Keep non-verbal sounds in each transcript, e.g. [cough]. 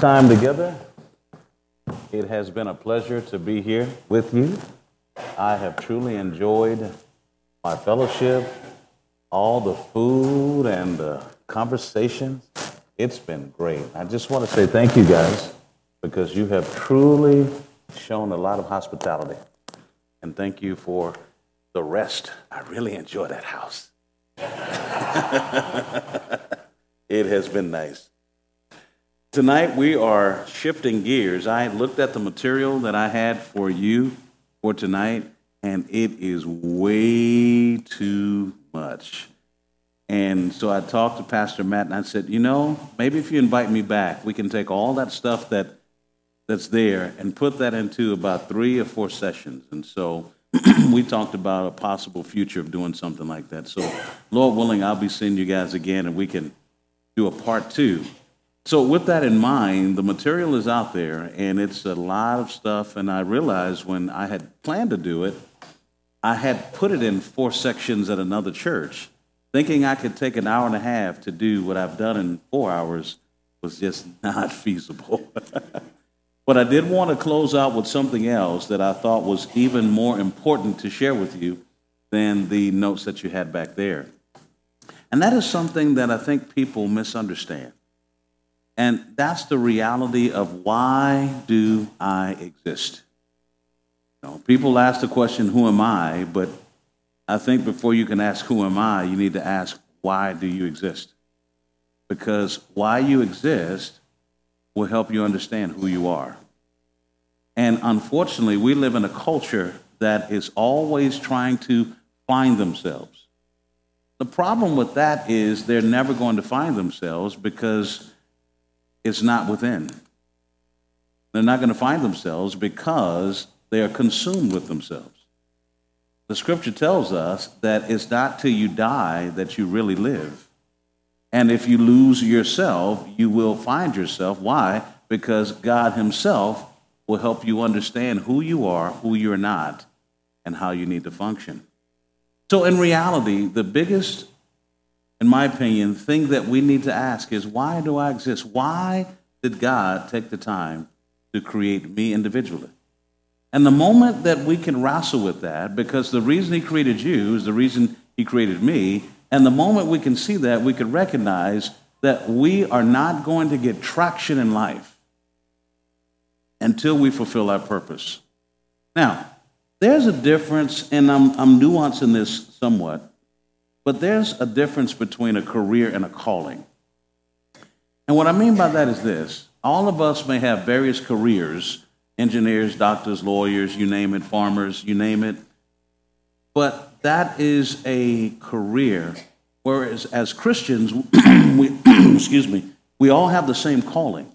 time together. It has been a pleasure to be here with you. I have truly enjoyed my fellowship, all the food and the conversations. It's been great. I just want to say thank you guys because you have truly shown a lot of hospitality. And thank you for the rest. I really enjoy that house. [laughs] it has been nice. Tonight we are shifting gears. I looked at the material that I had for you for tonight, and it is way too much. And so I talked to Pastor Matt and I said, you know, maybe if you invite me back, we can take all that stuff that that's there and put that into about three or four sessions. And so [clears throat] we talked about a possible future of doing something like that. So, Lord willing, I'll be seeing you guys again and we can do a part two so, with that in mind, the material is out there and it's a lot of stuff. And I realized when I had planned to do it, I had put it in four sections at another church, thinking I could take an hour and a half to do what I've done in four hours was just [laughs] not feasible. [laughs] but I did want to close out with something else that I thought was even more important to share with you than the notes that you had back there. And that is something that I think people misunderstand. And that's the reality of why do I exist? You know, people ask the question, who am I? But I think before you can ask, who am I, you need to ask, why do you exist? Because why you exist will help you understand who you are. And unfortunately, we live in a culture that is always trying to find themselves. The problem with that is they're never going to find themselves because it's not within. They're not going to find themselves because they are consumed with themselves. The scripture tells us that it's not till you die that you really live. And if you lose yourself, you will find yourself. Why? Because God Himself will help you understand who you are, who you're not, and how you need to function. So, in reality, the biggest in my opinion, thing that we need to ask is why do I exist? Why did God take the time to create me individually? And the moment that we can wrestle with that, because the reason He created you is the reason He created me, and the moment we can see that, we can recognize that we are not going to get traction in life until we fulfill our purpose. Now, there's a difference, and I'm, I'm nuancing this somewhat. But there's a difference between a career and a calling. And what I mean by that is this all of us may have various careers engineers, doctors, lawyers, you name it, farmers, you name it. But that is a career. Whereas as Christians, [clears throat] we, [clears throat] excuse me, we all have the same calling.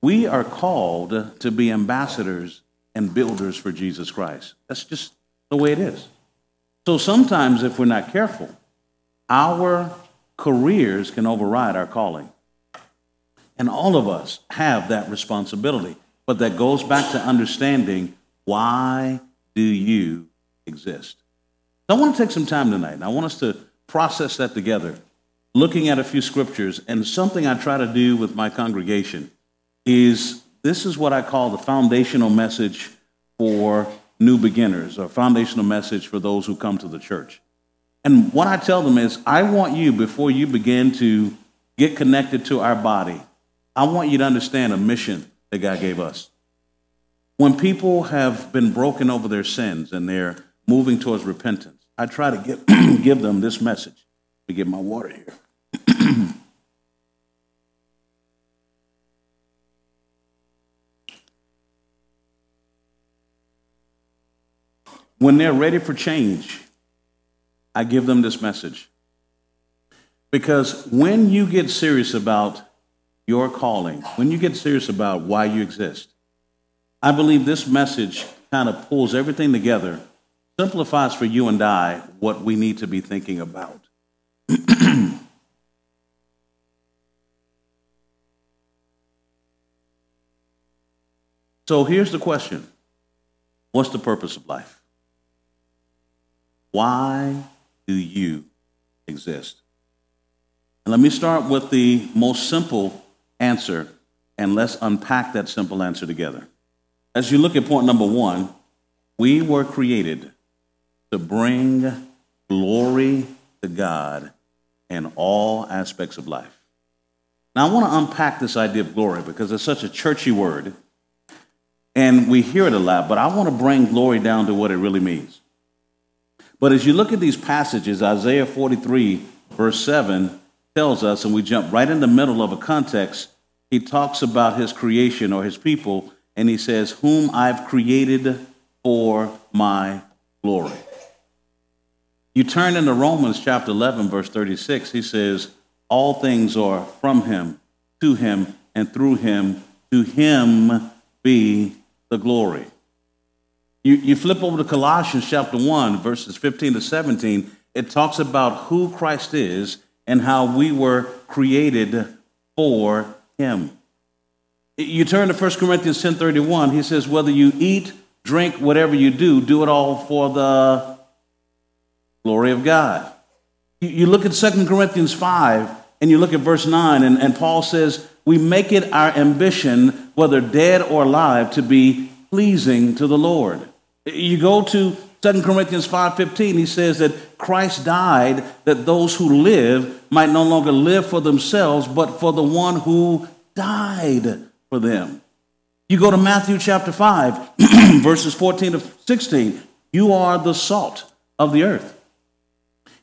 We are called to be ambassadors and builders for Jesus Christ. That's just the way it is. So sometimes, if we're not careful, our careers can override our calling. And all of us have that responsibility. But that goes back to understanding why do you exist? So I want to take some time tonight. and I want us to process that together, looking at a few scriptures. And something I try to do with my congregation is this is what I call the foundational message for new beginners a foundational message for those who come to the church. And what I tell them is, I want you, before you begin to get connected to our body, I want you to understand a mission that God gave us. When people have been broken over their sins and they're moving towards repentance, I try to give, [clears throat] give them this message. Let me get my water here. [clears throat] when they're ready for change, I give them this message. Because when you get serious about your calling, when you get serious about why you exist, I believe this message kind of pulls everything together, simplifies for you and I what we need to be thinking about. [clears throat] so here's the question What's the purpose of life? Why do you exist? And let me start with the most simple answer, And let's unpack that simple answer together. As you look at point number one, we were created to bring glory to God in all aspects of life. Now, I want to unpack this idea of glory because it's such a churchy word, and we hear it a lot, but I want to bring glory down to what it really means. But as you look at these passages, Isaiah 43, verse 7 tells us, and we jump right in the middle of a context, he talks about his creation or his people, and he says, Whom I've created for my glory. You turn into Romans chapter 11, verse 36, he says, All things are from him, to him, and through him. To him be the glory. You, you flip over to Colossians chapter 1, verses 15 to 17, it talks about who Christ is and how we were created for him. You turn to 1 Corinthians 10:31, he says, whether you eat, drink, whatever you do, do it all for the Glory of God. You look at 2 Corinthians 5 and you look at verse 9, and, and Paul says, We make it our ambition, whether dead or alive, to be pleasing to the Lord. You go to 2 Corinthians 5:15 he says that Christ died that those who live might no longer live for themselves but for the one who died for them. You go to Matthew chapter 5 [clears throat] verses 14 to 16 you are the salt of the earth.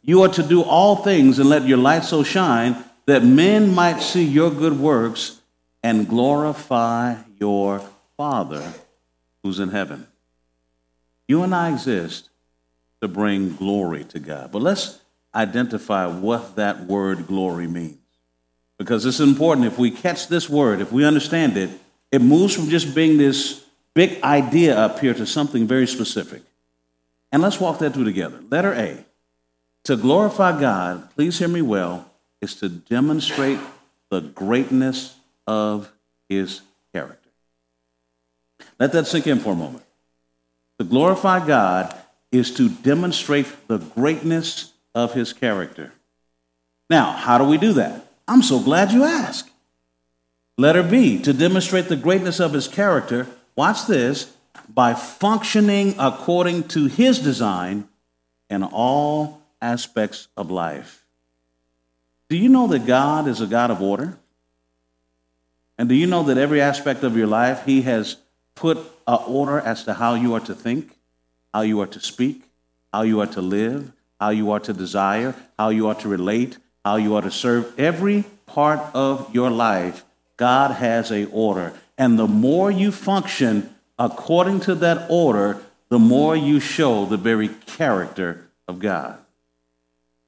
You are to do all things and let your light so shine that men might see your good works and glorify your Father who's in heaven. You and I exist to bring glory to God. But let's identify what that word glory means. Because it's important if we catch this word, if we understand it, it moves from just being this big idea up here to something very specific. And let's walk that through together. Letter A to glorify God, please hear me well, is to demonstrate the greatness of his character. Let that sink in for a moment. To glorify God is to demonstrate the greatness of his character. Now, how do we do that? I'm so glad you asked. Letter B, to demonstrate the greatness of his character, watch this, by functioning according to his design in all aspects of life. Do you know that God is a God of order? And do you know that every aspect of your life, He has put an order as to how you are to think, how you are to speak, how you are to live, how you are to desire, how you are to relate, how you are to serve? Every part of your life, God has a order. And the more you function according to that order, the more you show the very character of God.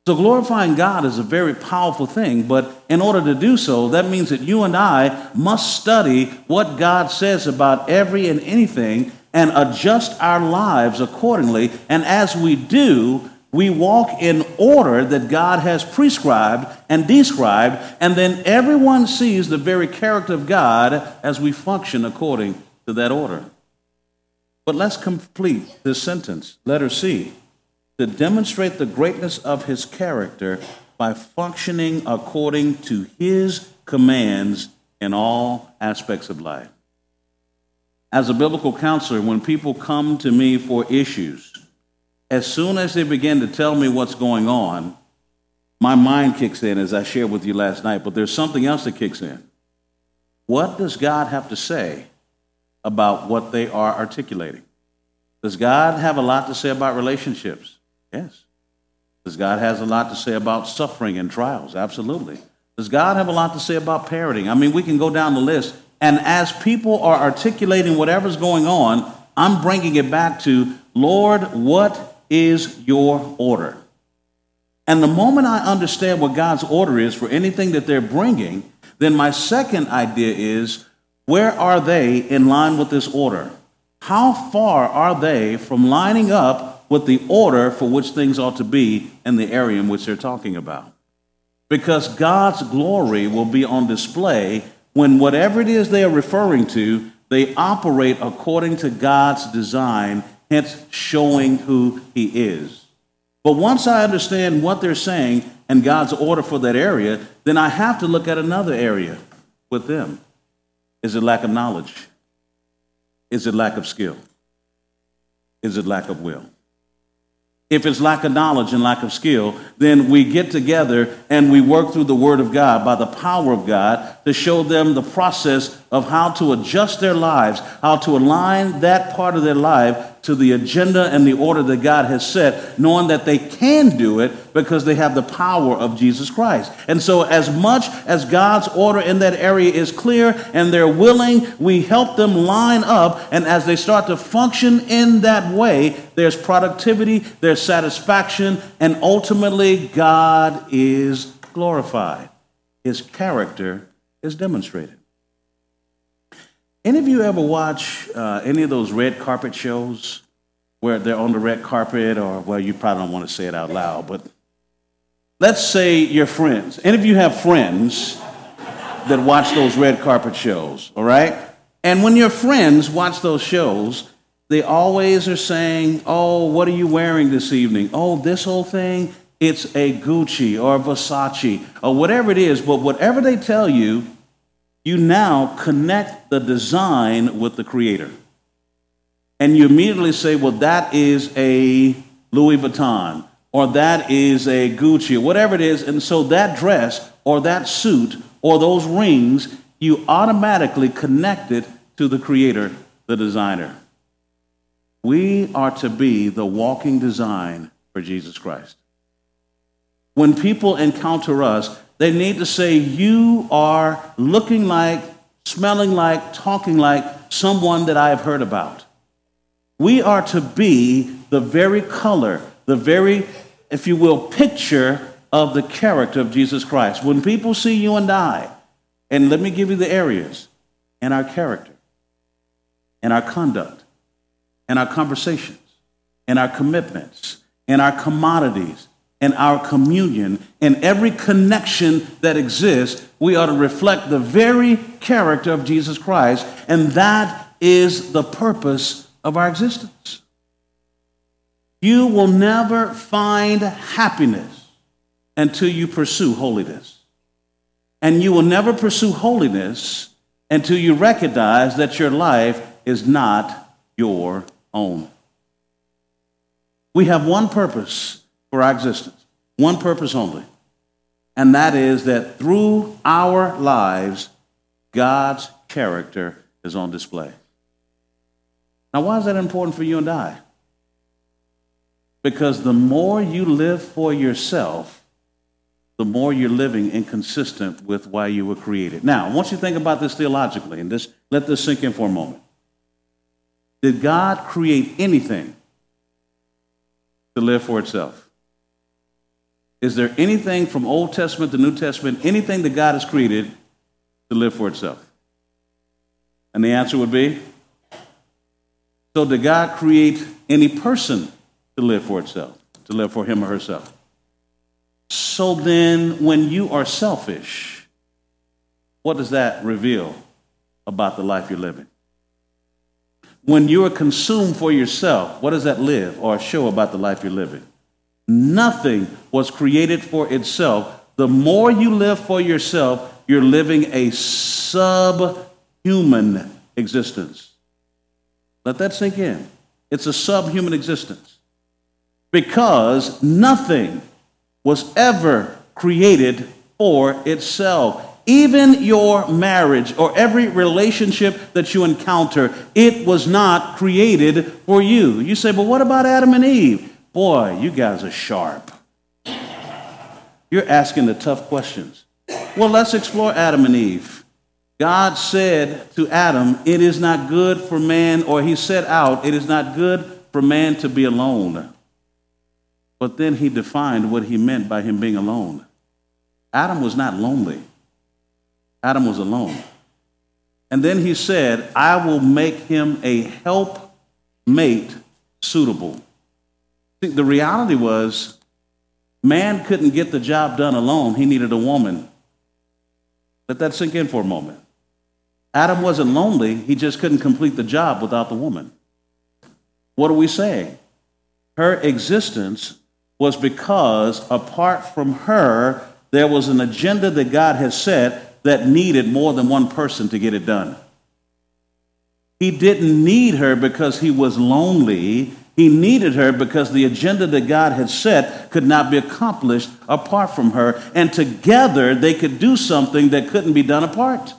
So, glorifying God is a very powerful thing, but in order to do so, that means that you and I must study what God says about every and anything and adjust our lives accordingly. And as we do, we walk in order that God has prescribed and described, and then everyone sees the very character of God as we function according to that order. But let's complete this sentence. Letter C to demonstrate the greatness of his character by functioning according to his commands in all aspects of life. As a biblical counselor, when people come to me for issues, as soon as they begin to tell me what's going on, my mind kicks in, as I shared with you last night, but there's something else that kicks in. What does God have to say about what they are articulating? Does God have a lot to say about relationships? Yes. Does God has a lot to say about suffering and trials? Absolutely. Does God have a lot to say about parenting? I mean, we can go down the list. And as people are articulating whatever's going on, I'm bringing it back to, Lord, what is your order? And the moment I understand what God's order is for anything that they're bringing, then my second idea is, where are they in line with this order? How far are they from lining up with the order for which things ought to be in the area in which they're talking about. Because God's glory will be on display when whatever it is they are referring to, they operate according to God's design, hence showing who He is. But once I understand what they're saying and God's order for that area, then I have to look at another area with them. Is it lack of knowledge? Is it lack of skill? Is it lack of will? If it's lack of knowledge and lack of skill, then we get together and we work through the Word of God by the power of God to show them the process of how to adjust their lives, how to align that part of their life to the agenda and the order that God has set, knowing that they can do it because they have the power of Jesus Christ. And so, as much as God's order in that area is clear and they're willing, we help them line up. And as they start to function in that way, there's productivity, there's satisfaction, and ultimately, God is glorified. His character is demonstrated. Any of you ever watch uh, any of those red carpet shows where they're on the red carpet, or, well, you probably don't want to say it out loud, but let's say your friends. Any of you have friends that watch those red carpet shows, all right? And when your friends watch those shows, they always are saying, Oh, what are you wearing this evening? Oh, this whole thing, it's a Gucci or Versace or whatever it is. But whatever they tell you, you now connect the design with the creator. And you immediately say, well, that is a Louis Vuitton, or that is a Gucci, or whatever it is. And so that dress, or that suit, or those rings, you automatically connect it to the creator, the designer. We are to be the walking design for Jesus Christ. When people encounter us, they need to say, You are looking like, smelling like, talking like someone that I have heard about. We are to be the very color, the very, if you will, picture of the character of Jesus Christ. When people see you and I, and let me give you the areas in our character, in our conduct, in our conversations, in our commitments, in our commodities, and our communion and every connection that exists, we ought to reflect the very character of Jesus Christ, and that is the purpose of our existence. You will never find happiness until you pursue holiness. And you will never pursue holiness until you recognize that your life is not your own. We have one purpose for our existence. One purpose only. And that is that through our lives, God's character is on display. Now, why is that important for you and I? Because the more you live for yourself, the more you're living inconsistent with why you were created. Now, once you think about this theologically and just let this sink in for a moment. Did God create anything to live for itself? Is there anything from Old Testament to New Testament, anything that God has created to live for itself? And the answer would be so did God create any person to live for itself, to live for him or herself? So then, when you are selfish, what does that reveal about the life you're living? When you are consumed for yourself, what does that live or show about the life you're living? Nothing was created for itself. The more you live for yourself, you're living a subhuman existence. Let that sink in. It's a subhuman existence. Because nothing was ever created for itself. Even your marriage or every relationship that you encounter, it was not created for you. You say, but what about Adam and Eve? Boy, you guys are sharp. You're asking the tough questions. Well, let's explore Adam and Eve. God said to Adam, It is not good for man, or he said out, It is not good for man to be alone. But then he defined what he meant by him being alone. Adam was not lonely, Adam was alone. And then he said, I will make him a help mate suitable. The reality was, man couldn't get the job done alone. He needed a woman. Let that sink in for a moment. Adam wasn't lonely, he just couldn't complete the job without the woman. What are we saying? Her existence was because apart from her, there was an agenda that God has set that needed more than one person to get it done. He didn't need her because he was lonely. He needed her because the agenda that God had set could not be accomplished apart from her. And together they could do something that couldn't be done apart.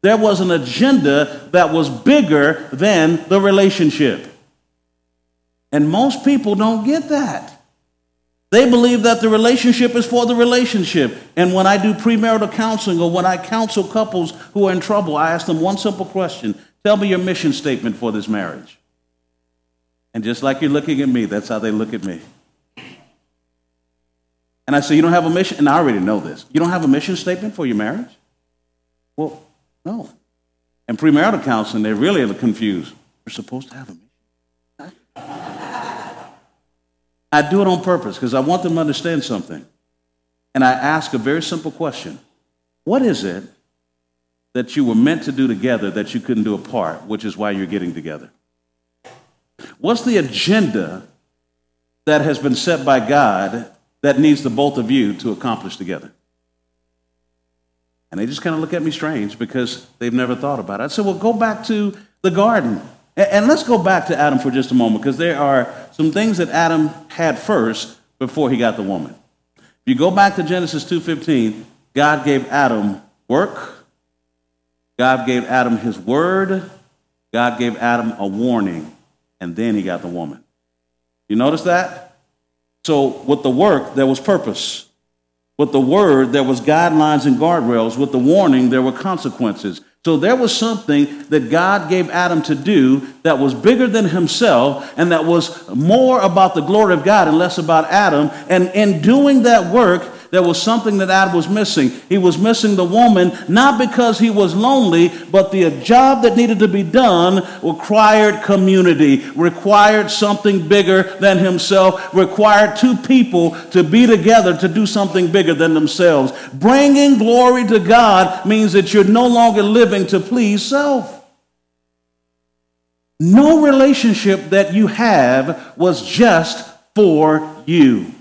There was an agenda that was bigger than the relationship. And most people don't get that. They believe that the relationship is for the relationship. And when I do premarital counseling or when I counsel couples who are in trouble, I ask them one simple question Tell me your mission statement for this marriage. And just like you're looking at me, that's how they look at me. And I say, You don't have a mission? And I already know this. You don't have a mission statement for your marriage? Well, no. And premarital counseling, they really confused. We're supposed to have a mission. I do it on purpose because I want them to understand something. And I ask a very simple question What is it that you were meant to do together that you couldn't do apart, which is why you're getting together? What's the agenda that has been set by God that needs the both of you to accomplish together? And they just kind of look at me strange because they've never thought about it. I said, Well, go back to the garden. And let's go back to Adam for just a moment because there are some things that Adam had first before he got the woman. If you go back to Genesis 2:15, God gave Adam work. God gave Adam his word. God gave Adam a warning, and then he got the woman. You notice that? So with the work, there was purpose. With the word, there was guidelines and guardrails. With the warning, there were consequences. So there was something that God gave Adam to do that was bigger than himself and that was more about the glory of God and less about Adam. And in doing that work, there was something that Adam was missing. He was missing the woman, not because he was lonely, but the job that needed to be done required community, required something bigger than himself, required two people to be together to do something bigger than themselves. Bringing glory to God means that you're no longer living to please self. No relationship that you have was just for you.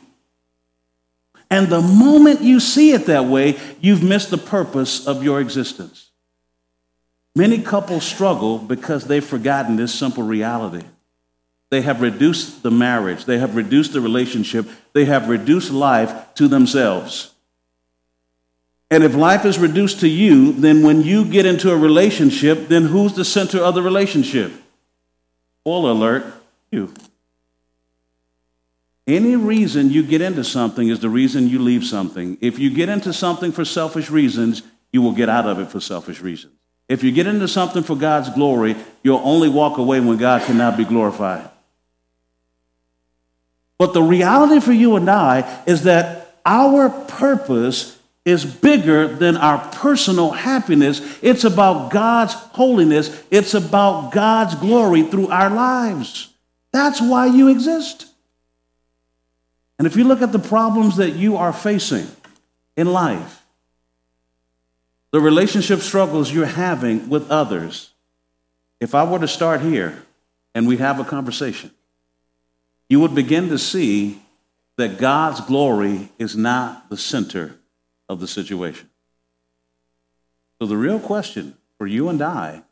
And the moment you see it that way, you've missed the purpose of your existence. Many couples struggle because they've forgotten this simple reality. They have reduced the marriage, they have reduced the relationship, they have reduced life to themselves. And if life is reduced to you, then when you get into a relationship, then who's the center of the relationship? Spoiler alert, you. Any reason you get into something is the reason you leave something. If you get into something for selfish reasons, you will get out of it for selfish reasons. If you get into something for God's glory, you'll only walk away when God cannot be glorified. But the reality for you and I is that our purpose is bigger than our personal happiness. It's about God's holiness, it's about God's glory through our lives. That's why you exist. And if you look at the problems that you are facing in life, the relationship struggles you're having with others, if I were to start here and we have a conversation, you would begin to see that God's glory is not the center of the situation. So, the real question for you and I,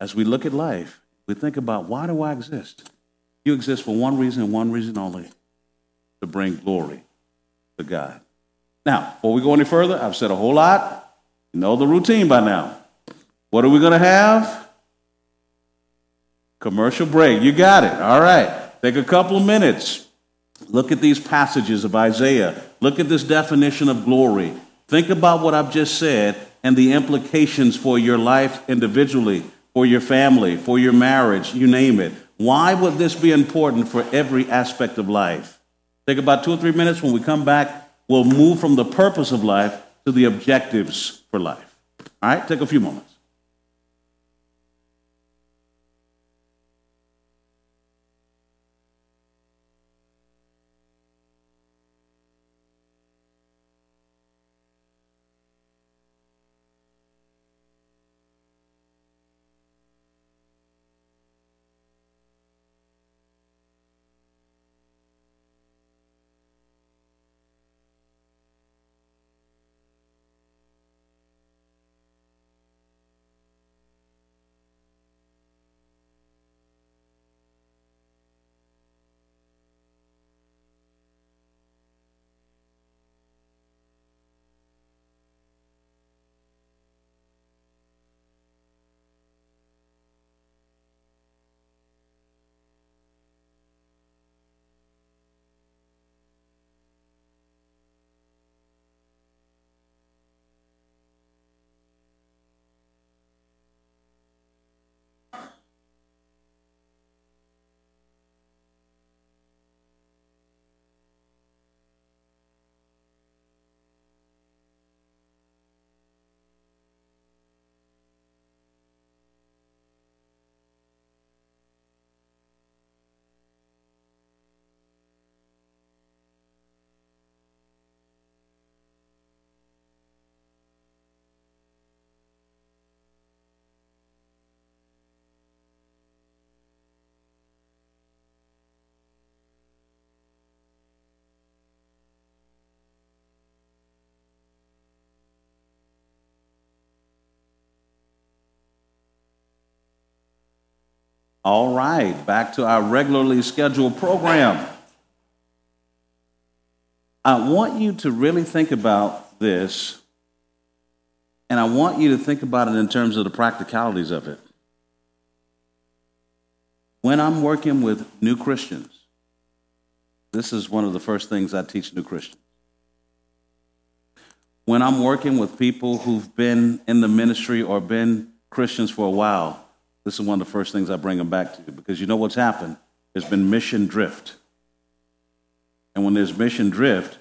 as we look at life, we think about why do I exist? You exist for one reason and one reason only to bring glory to God. Now, before we go any further, I've said a whole lot. You know the routine by now. What are we going to have? Commercial break. You got it. All right. Take a couple of minutes. Look at these passages of Isaiah. Look at this definition of glory. Think about what I've just said and the implications for your life individually, for your family, for your marriage, you name it. Why would this be important for every aspect of life? Take about two or three minutes. When we come back, we'll move from the purpose of life to the objectives for life. All right, take a few moments. All right, back to our regularly scheduled program. I want you to really think about this, and I want you to think about it in terms of the practicalities of it. When I'm working with new Christians, this is one of the first things I teach new Christians. When I'm working with people who've been in the ministry or been Christians for a while, this is one of the first things I bring them back to because you know what's happened? There's been mission drift. And when there's mission drift,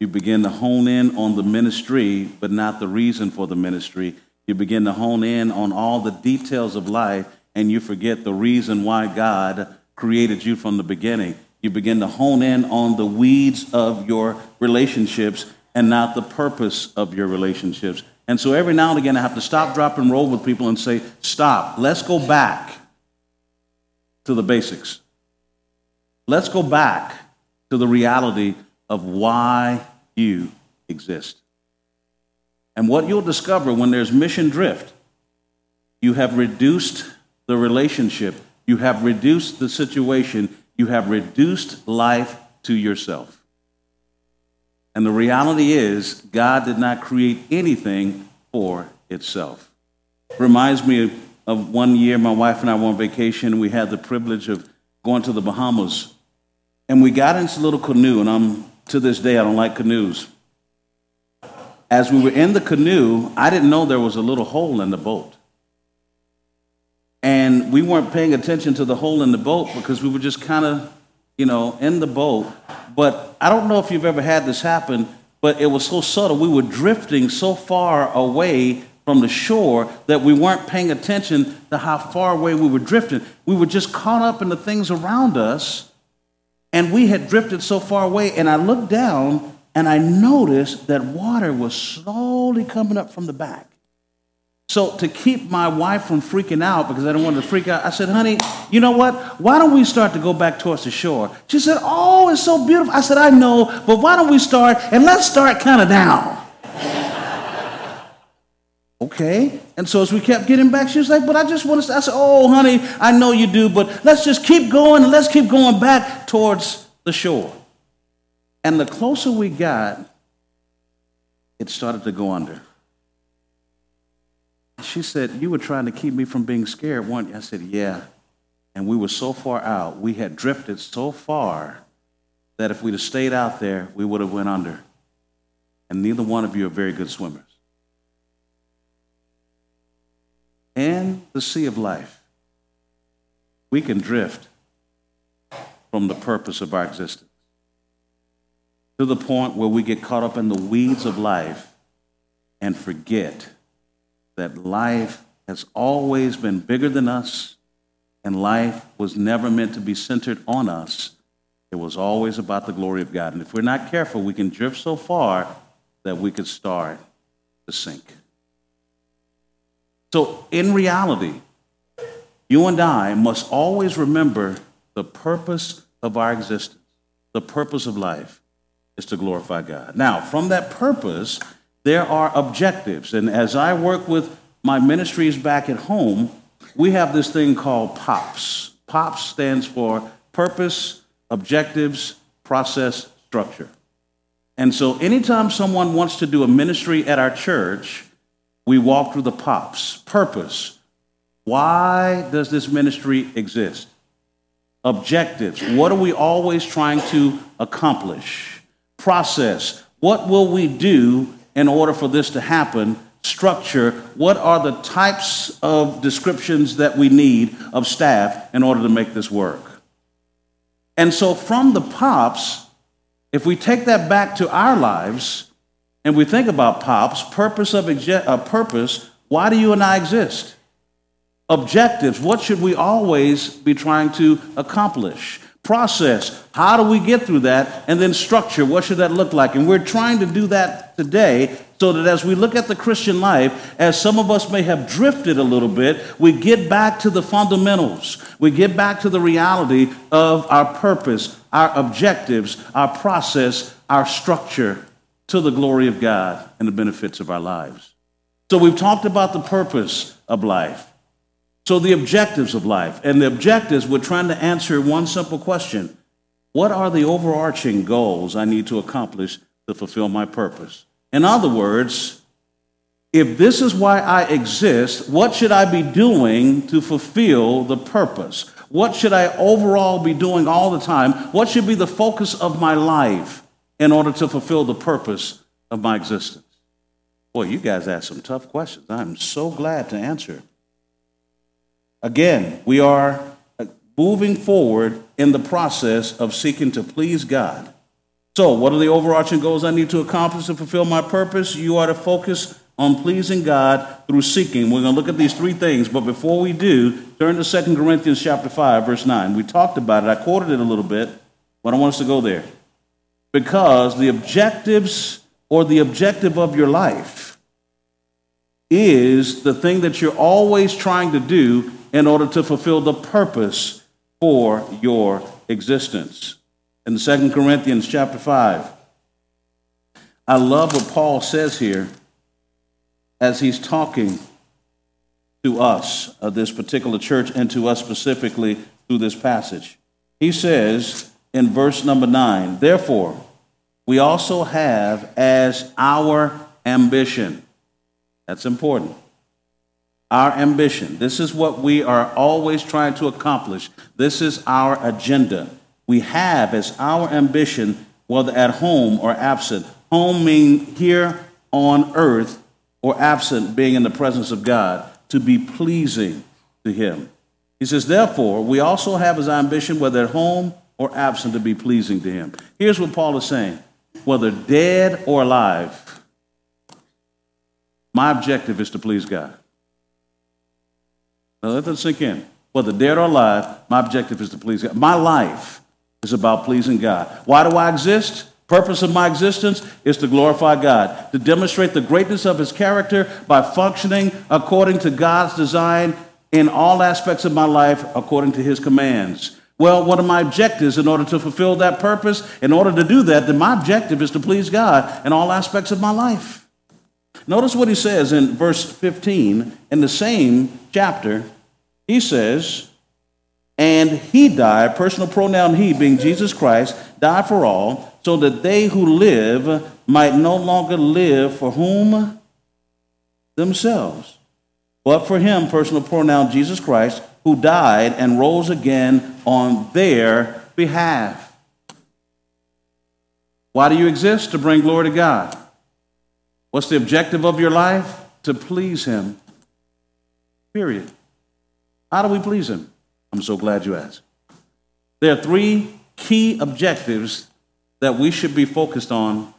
you begin to hone in on the ministry, but not the reason for the ministry. You begin to hone in on all the details of life, and you forget the reason why God created you from the beginning. You begin to hone in on the weeds of your relationships and not the purpose of your relationships. And so every now and again, I have to stop, drop, and roll with people and say, stop, let's go back to the basics. Let's go back to the reality of why you exist. And what you'll discover when there's mission drift, you have reduced the relationship, you have reduced the situation, you have reduced life to yourself. And the reality is, God did not create anything for itself. Reminds me of one year my wife and I were on vacation. We had the privilege of going to the Bahamas. And we got into a little canoe, and I'm to this day, I don't like canoes. As we were in the canoe, I didn't know there was a little hole in the boat. And we weren't paying attention to the hole in the boat because we were just kind of, you know, in the boat. But I don't know if you've ever had this happen, but it was so subtle. We were drifting so far away from the shore that we weren't paying attention to how far away we were drifting. We were just caught up in the things around us, and we had drifted so far away. And I looked down and I noticed that water was slowly coming up from the back. So, to keep my wife from freaking out, because I didn't want her to freak out, I said, honey, you know what? Why don't we start to go back towards the shore? She said, oh, it's so beautiful. I said, I know, but why don't we start, and let's start kind of down. [laughs] okay. And so, as we kept getting back, she was like, but I just want to, I said, oh, honey, I know you do, but let's just keep going and let's keep going back towards the shore. And the closer we got, it started to go under. She said, You were trying to keep me from being scared, weren't you? I said, Yeah. And we were so far out, we had drifted so far that if we'd have stayed out there, we would have went under. And neither one of you are very good swimmers. In the sea of life, we can drift from the purpose of our existence to the point where we get caught up in the weeds of life and forget that life has always been bigger than us, and life was never meant to be centered on us. It was always about the glory of God. And if we're not careful, we can drift so far that we could start to sink. So, in reality, you and I must always remember the purpose of our existence, the purpose of life is to glorify God. Now, from that purpose, there are objectives. And as I work with my ministries back at home, we have this thing called POPS. POPS stands for Purpose, Objectives, Process, Structure. And so anytime someone wants to do a ministry at our church, we walk through the POPs. Purpose. Why does this ministry exist? Objectives. What are we always trying to accomplish? Process. What will we do in order for this to happen, structure, what are the types of descriptions that we need of staff in order to make this work? And so from the POPs, if we take that back to our lives and we think about POPs, purpose of exe- uh, purpose, why do you and I exist? Objectives, what should we always be trying to accomplish? Process. How do we get through that? And then structure. What should that look like? And we're trying to do that today so that as we look at the Christian life, as some of us may have drifted a little bit, we get back to the fundamentals. We get back to the reality of our purpose, our objectives, our process, our structure to the glory of God and the benefits of our lives. So we've talked about the purpose of life. So, the objectives of life. And the objectives, we're trying to answer one simple question What are the overarching goals I need to accomplish to fulfill my purpose? In other words, if this is why I exist, what should I be doing to fulfill the purpose? What should I overall be doing all the time? What should be the focus of my life in order to fulfill the purpose of my existence? Boy, you guys asked some tough questions. I'm so glad to answer. Again, we are uh, moving forward in the process of seeking to please God. So, what are the overarching goals I need to accomplish to fulfill my purpose? You are to focus on pleasing God through seeking. We're going to look at these three things, but before we do, turn to 2 Corinthians chapter 5, verse 9. We talked about it. I quoted it a little bit, but I want us to go there. Because the objectives or the objective of your life is the thing that you're always trying to do in order to fulfill the purpose for your existence. In 2 Corinthians chapter 5, I love what Paul says here as he's talking to us, of this particular church, and to us specifically through this passage. He says in verse number 9, Therefore, we also have as our ambition. That's important our ambition. This is what we are always trying to accomplish. This is our agenda. We have as our ambition, whether at home or absent. Home meaning here on earth, or absent being in the presence of God, to be pleasing to Him. He says, therefore, we also have as our ambition, whether at home or absent, to be pleasing to Him. Here's what Paul is saying whether dead or alive, my objective is to please God. Now let that sink in. Whether dead or alive, my objective is to please God. My life is about pleasing God. Why do I exist? Purpose of my existence is to glorify God, to demonstrate the greatness of his character by functioning according to God's design in all aspects of my life according to his commands. Well, what are my objectives in order to fulfill that purpose? In order to do that, then my objective is to please God in all aspects of my life. Notice what he says in verse 15 in the same chapter. He says, And he died, personal pronoun he being Jesus Christ, died for all, so that they who live might no longer live for whom? Themselves. But for him, personal pronoun Jesus Christ, who died and rose again on their behalf. Why do you exist? To bring glory to God. What's the objective of your life? To please Him. Period. How do we please Him? I'm so glad you asked. There are three key objectives that we should be focused on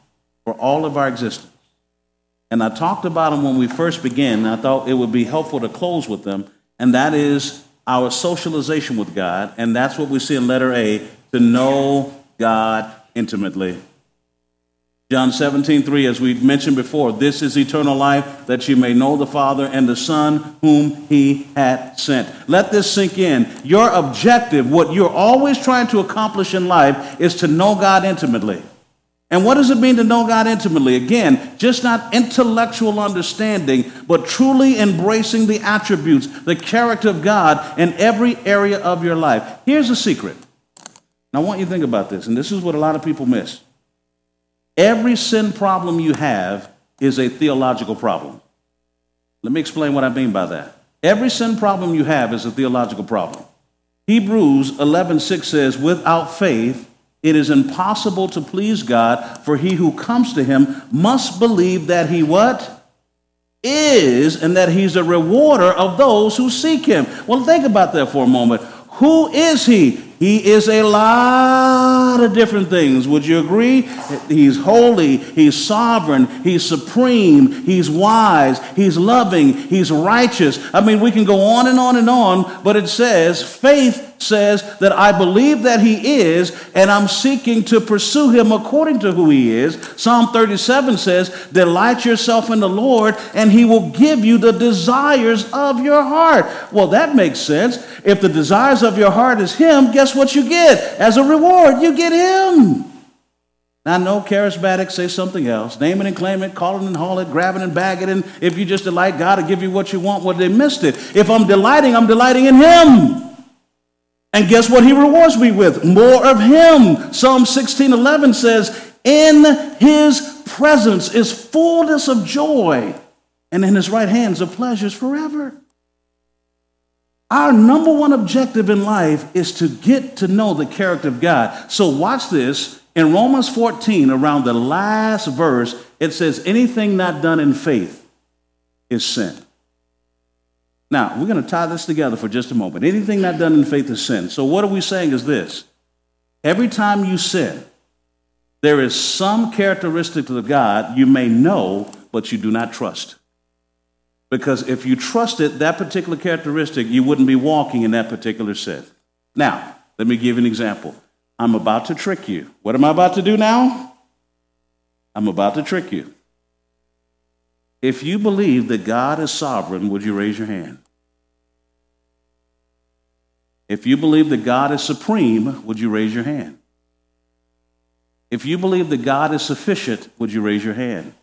for all of our existence. And I talked about them when we first began. I thought it would be helpful to close with them, and that is our socialization with God. And that's what we see in letter A to know God intimately. John 17, 3, as we've mentioned before, this is eternal life, that you may know the Father and the Son whom he had sent. Let this sink in. Your objective, what you're always trying to accomplish in life, is to know God intimately. And what does it mean to know God intimately? Again, just not intellectual understanding, but truly embracing the attributes, the character of God in every area of your life. Here's a secret. Now, I want you to think about this, and this is what a lot of people miss. Every sin problem you have is a theological problem. Let me explain what I mean by that. Every sin problem you have is a theological problem. Hebrews 11:6 says, "Without faith it is impossible to please God, for he who comes to him must believe that he what? Is and that he's a rewarder of those who seek him." Well, think about that for a moment. Who is he? He is a lot of different things. Would you agree? He's holy, he's sovereign, he's supreme, he's wise, he's loving, he's righteous. I mean, we can go on and on and on, but it says faith says that I believe that he is, and I'm seeking to pursue him according to who he is. Psalm 37 says, Delight yourself in the Lord, and he will give you the desires of your heart. Well, that makes sense. If the desires of your heart is him, guess what you get? As a reward, you get him. Now, no charismatics say something else. Name it and claim it, call it and haul it, grab it and bag it. And if you just delight God to give you what you want, well, they missed it. If I'm delighting, I'm delighting in Him. And guess what He rewards me with? More of Him. Psalm 16 11 says, In His presence is fullness of joy, and in His right hands are pleasures forever. Our number one objective in life is to get to know the character of God. So, watch this. In Romans 14, around the last verse, it says, Anything not done in faith is sin. Now, we're going to tie this together for just a moment. Anything not done in faith is sin. So, what are we saying is this every time you sin, there is some characteristic of God you may know, but you do not trust. Because if you trusted that particular characteristic, you wouldn't be walking in that particular sin. Now, let me give you an example. I'm about to trick you. What am I about to do now? I'm about to trick you. If you believe that God is sovereign, would you raise your hand? If you believe that God is supreme, would you raise your hand? If you believe that God is sufficient, would you raise your hand?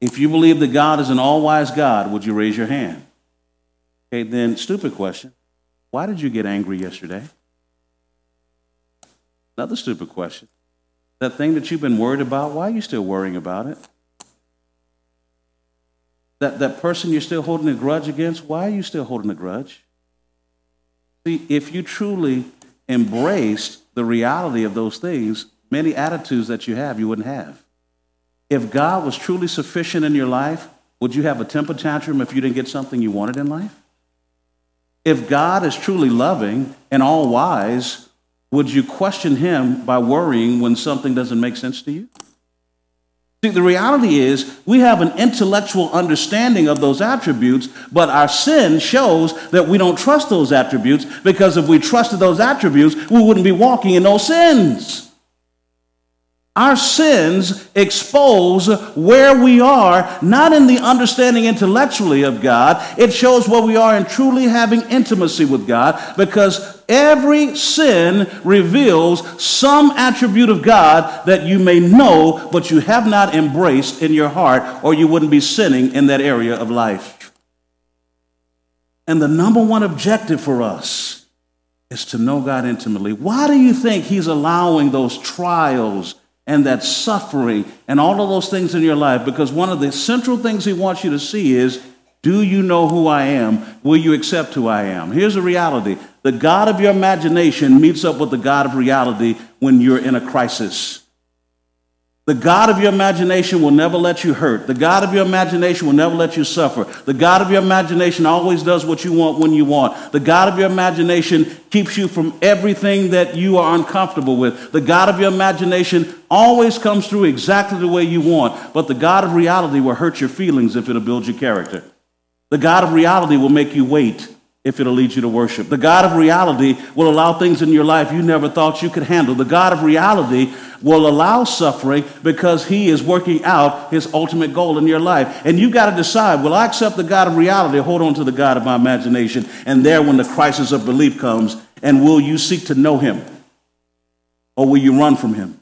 If you believe that God is an all wise God, would you raise your hand? Okay, then, stupid question. Why did you get angry yesterday? Another stupid question. That thing that you've been worried about, why are you still worrying about it? That, that person you're still holding a grudge against, why are you still holding a grudge? See, if you truly embraced the reality of those things, many attitudes that you have, you wouldn't have. If God was truly sufficient in your life, would you have a temper tantrum if you didn't get something you wanted in life? If God is truly loving and all wise, would you question him by worrying when something doesn't make sense to you? See, the reality is we have an intellectual understanding of those attributes, but our sin shows that we don't trust those attributes because if we trusted those attributes, we wouldn't be walking in those sins. Our sins expose where we are, not in the understanding intellectually of God. It shows where we are in truly having intimacy with God because every sin reveals some attribute of God that you may know, but you have not embraced in your heart, or you wouldn't be sinning in that area of life. And the number one objective for us is to know God intimately. Why do you think He's allowing those trials? And that suffering and all of those things in your life because one of the central things he wants you to see is do you know who I am? Will you accept who I am? Here's the reality the God of your imagination meets up with the God of reality when you're in a crisis. The God of your imagination will never let you hurt. The God of your imagination will never let you suffer. The God of your imagination always does what you want when you want. The God of your imagination keeps you from everything that you are uncomfortable with. The God of your imagination always comes through exactly the way you want. But the God of reality will hurt your feelings if it'll build your character. The God of reality will make you wait if it'll lead you to worship. The God of reality will allow things in your life you never thought you could handle. The God of reality will allow suffering because he is working out his ultimate goal in your life. And you've got to decide, will I accept the God of reality or hold on to the God of my imagination? And there when the crisis of belief comes, and will you seek to know him? Or will you run from him?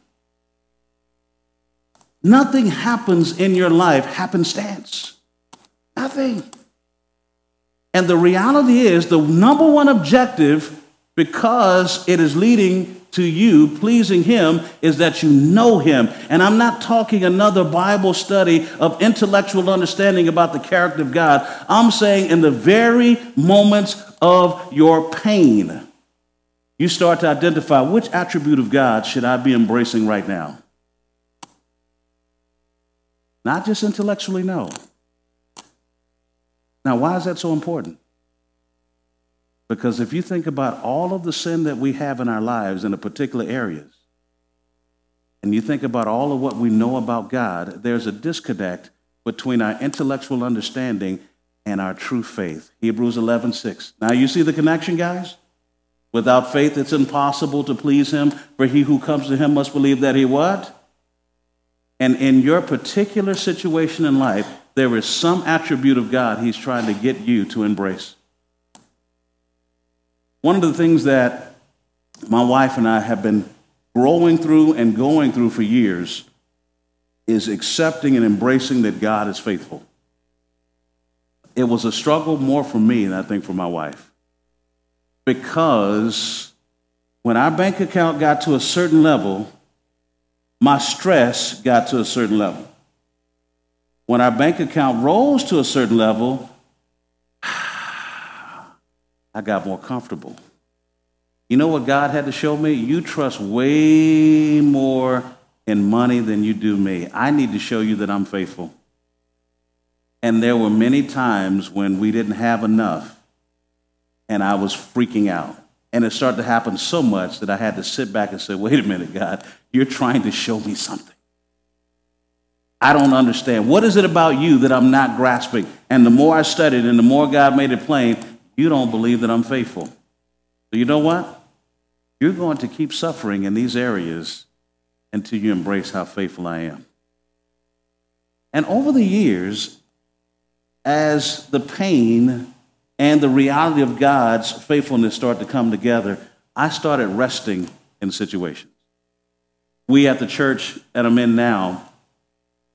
Nothing happens in your life happenstance. Nothing. And the reality is, the number one objective, because it is leading to you, pleasing Him, is that you know Him. And I'm not talking another Bible study of intellectual understanding about the character of God. I'm saying in the very moments of your pain, you start to identify which attribute of God should I be embracing right now? Not just intellectually, no. Now, why is that so important? Because if you think about all of the sin that we have in our lives in a particular areas, and you think about all of what we know about God, there's a disconnect between our intellectual understanding and our true faith. Hebrews 11, 6. Now you see the connection, guys? Without faith, it's impossible to please him, for he who comes to him must believe that he what? And in your particular situation in life, there is some attribute of God he's trying to get you to embrace. One of the things that my wife and I have been growing through and going through for years is accepting and embracing that God is faithful. It was a struggle more for me than I think for my wife. Because when our bank account got to a certain level, my stress got to a certain level. When our bank account rose to a certain level, I got more comfortable. You know what God had to show me? You trust way more in money than you do me. I need to show you that I'm faithful. And there were many times when we didn't have enough and I was freaking out. And it started to happen so much that I had to sit back and say, wait a minute, God, you're trying to show me something. I don't understand. What is it about you that I'm not grasping? And the more I studied and the more God made it plain, you don't believe that I'm faithful. So you know what? You're going to keep suffering in these areas until you embrace how faithful I am. And over the years, as the pain and the reality of God's faithfulness started to come together, I started resting in situations. We at the church that I'm in now,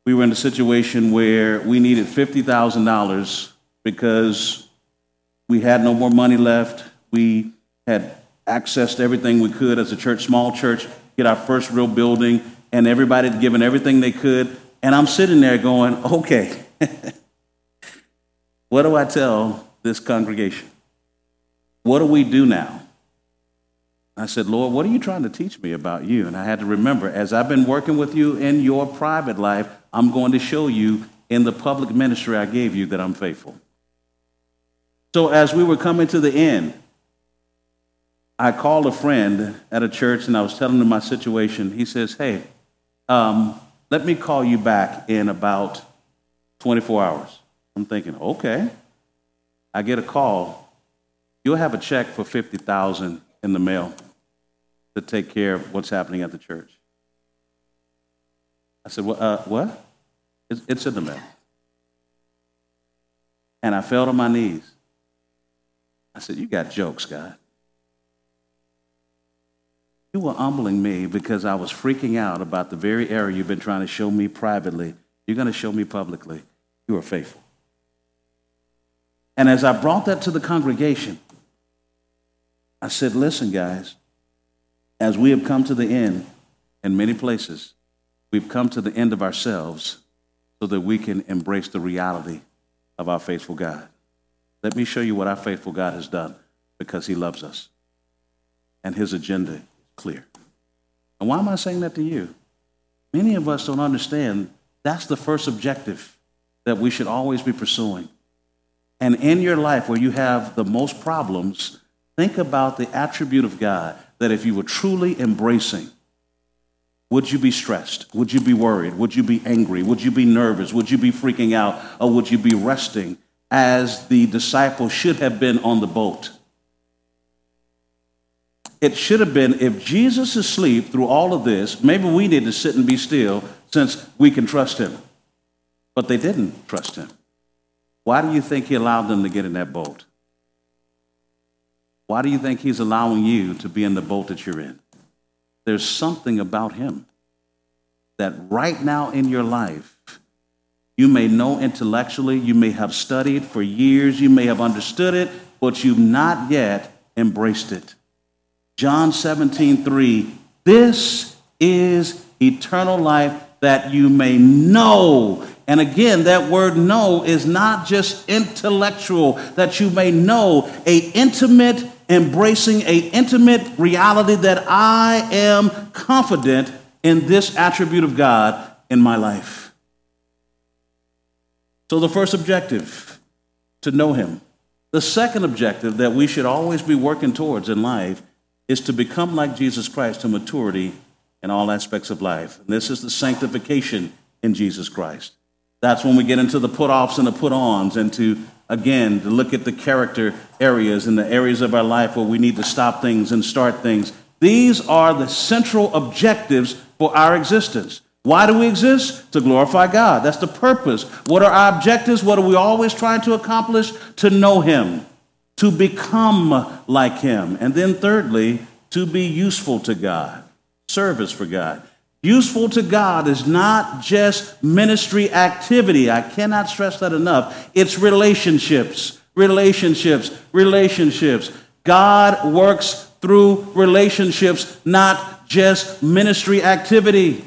we were in a situation where we needed $50,000 because we had no more money left. We had accessed everything we could as a church, small church, get our first real building, and everybody had given everything they could. And I'm sitting there going, okay, [laughs] what do I tell this congregation? What do we do now? I said, Lord, what are you trying to teach me about you? And I had to remember, as I've been working with you in your private life, I'm going to show you in the public ministry I gave you that I'm faithful. So as we were coming to the end, I called a friend at a church and I was telling him my situation. He says, Hey, um, let me call you back in about 24 hours. I'm thinking, okay. I get a call. You'll have a check for 50000 in the mail to take care of what's happening at the church. I said, well, uh, What? It's, it's in the mail. And I fell to my knees. I said, You got jokes, God. You were humbling me because I was freaking out about the very error you've been trying to show me privately. You're going to show me publicly. You are faithful. And as I brought that to the congregation, I said, Listen, guys, as we have come to the end in many places, we've come to the end of ourselves so that we can embrace the reality of our faithful God. Let me show you what our faithful God has done because he loves us. And his agenda is clear. And why am I saying that to you? Many of us don't understand that's the first objective that we should always be pursuing. And in your life where you have the most problems, think about the attribute of God that if you were truly embracing, would you be stressed? Would you be worried? Would you be angry? Would you be nervous? Would you be freaking out? Or would you be resting as the disciples should have been on the boat? It should have been if Jesus is asleep through all of this, maybe we need to sit and be still since we can trust him. But they didn't trust him. Why do you think he allowed them to get in that boat? Why do you think he's allowing you to be in the boat that you're in? There's something about him that right now in your life, you may know intellectually, you may have studied for years, you may have understood it, but you've not yet embraced it. John 17, 3, this is eternal life that you may know. And again, that word know is not just intellectual, that you may know a intimate, embracing a intimate reality that I am confident in this attribute of God in my life. So the first objective, to know him. The second objective that we should always be working towards in life is to become like Jesus Christ to maturity in all aspects of life. And this is the sanctification in Jesus Christ. That's when we get into the put offs and the put ons, and to, again, to look at the character areas and the areas of our life where we need to stop things and start things. These are the central objectives for our existence. Why do we exist? To glorify God. That's the purpose. What are our objectives? What are we always trying to accomplish? To know Him, to become like Him. And then, thirdly, to be useful to God. service for God. Useful to God is not just ministry activity. I cannot stress that enough. It's relationships, relationships, relationships. God works through relationships, not just ministry activity.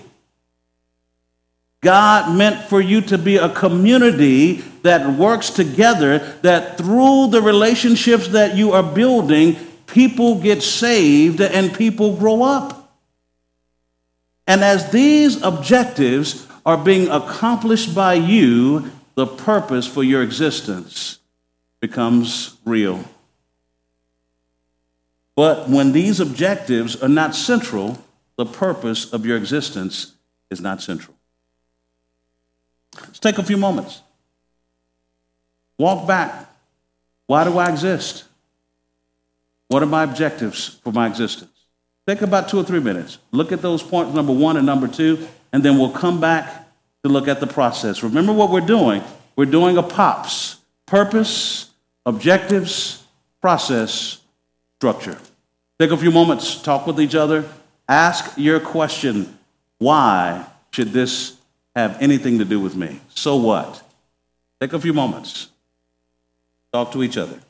God meant for you to be a community that works together, that through the relationships that you are building, people get saved and people grow up. And as these objectives are being accomplished by you, the purpose for your existence becomes real. But when these objectives are not central, the purpose of your existence is not central. Let's take a few moments. Walk back. Why do I exist? What are my objectives for my existence? Take about two or three minutes. Look at those points, number one and number two, and then we'll come back to look at the process. Remember what we're doing? We're doing a POPS purpose, objectives, process, structure. Take a few moments, talk with each other, ask your question why should this have anything to do with me? So what? Take a few moments, talk to each other.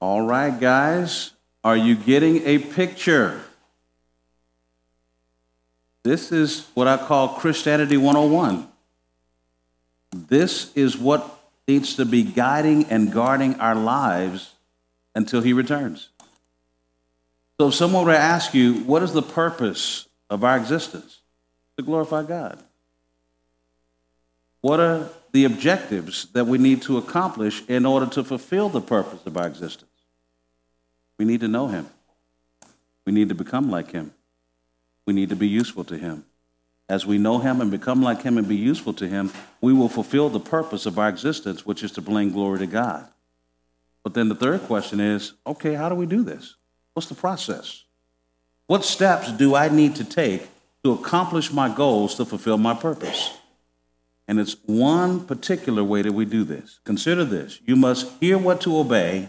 All right, guys, are you getting a picture? This is what I call Christianity 101. This is what needs to be guiding and guarding our lives until he returns. So if someone were to ask you, what is the purpose of our existence? To glorify God. What are the objectives that we need to accomplish in order to fulfill the purpose of our existence? We need to know him. We need to become like him. We need to be useful to him. As we know him and become like him and be useful to him, we will fulfill the purpose of our existence, which is to bring glory to God. But then the third question is okay, how do we do this? What's the process? What steps do I need to take to accomplish my goals to fulfill my purpose? And it's one particular way that we do this. Consider this you must hear what to obey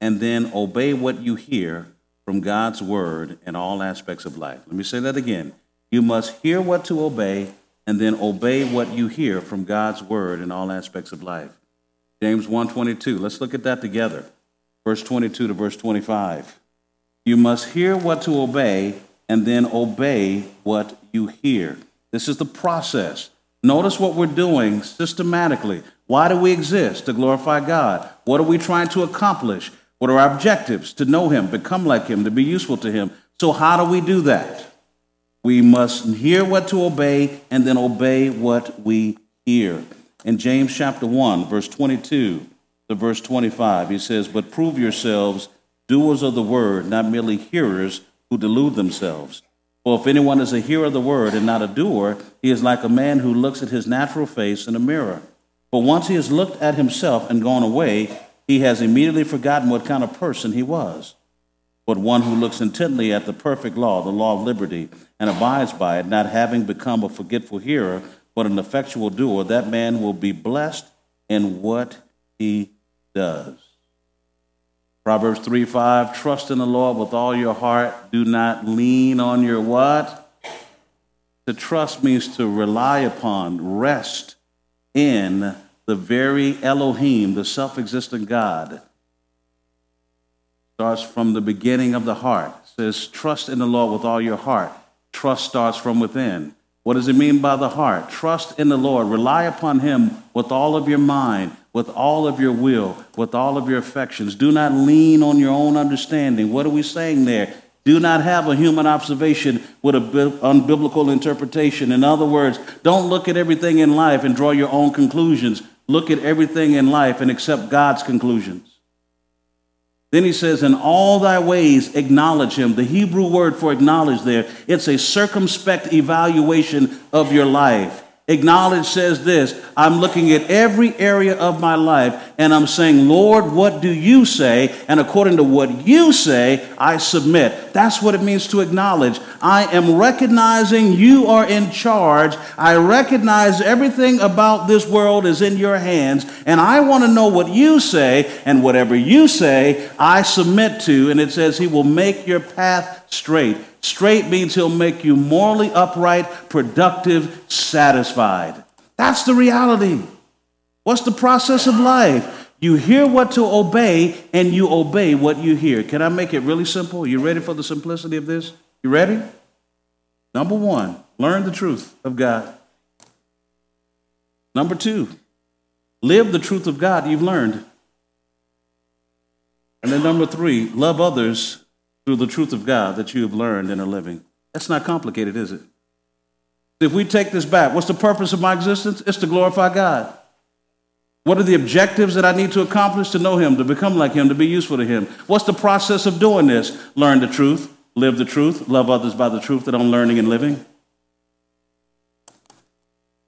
and then obey what you hear from God's word in all aspects of life. Let me say that again. You must hear what to obey and then obey what you hear from God's word in all aspects of life. James 1:22. Let's look at that together. Verse 22 to verse 25. You must hear what to obey and then obey what you hear. This is the process. Notice what we're doing systematically. Why do we exist? To glorify God. What are we trying to accomplish? What are our objectives? To know Him, become like Him, to be useful to Him. So, how do we do that? We must hear what to obey and then obey what we hear. In James chapter 1, verse 22 to verse 25, he says, But prove yourselves doers of the word, not merely hearers who delude themselves. For if anyone is a hearer of the word and not a doer, he is like a man who looks at his natural face in a mirror. For once he has looked at himself and gone away, he has immediately forgotten what kind of person he was. But one who looks intently at the perfect law, the law of liberty, and abides by it, not having become a forgetful hearer, but an effectual doer, that man will be blessed in what he does. Proverbs 3 5, trust in the Lord with all your heart. Do not lean on your what? To trust means to rely upon, rest in the very Elohim, the self existent God. Starts from the beginning of the heart. It says, trust in the Lord with all your heart. Trust starts from within. What does it mean by the heart? Trust in the Lord. Rely upon Him with all of your mind, with all of your will, with all of your affections. Do not lean on your own understanding. What are we saying there? Do not have a human observation with an unbiblical interpretation. In other words, don't look at everything in life and draw your own conclusions. Look at everything in life and accept God's conclusions. Then he says, In all thy ways acknowledge him. The Hebrew word for acknowledge there, it's a circumspect evaluation of your life. Acknowledge says this I'm looking at every area of my life and I'm saying, Lord, what do you say? And according to what you say, I submit. That's what it means to acknowledge. I am recognizing you are in charge. I recognize everything about this world is in your hands, and I want to know what you say, and whatever you say, I submit to. And it says, He will make your path straight. Straight means he'll make you morally upright, productive, satisfied. That's the reality. What's the process of life? You hear what to obey and you obey what you hear. Can I make it really simple? You ready for the simplicity of this? You ready? Number one, learn the truth of God. Number two, live the truth of God you've learned. And then number three, love others through the truth of God that you have learned and are living. That's not complicated, is it? If we take this back, what's the purpose of my existence? It's to glorify God. What are the objectives that I need to accomplish to know Him, to become like Him, to be useful to Him? What's the process of doing this? Learn the truth, live the truth, love others by the truth that I'm learning and living.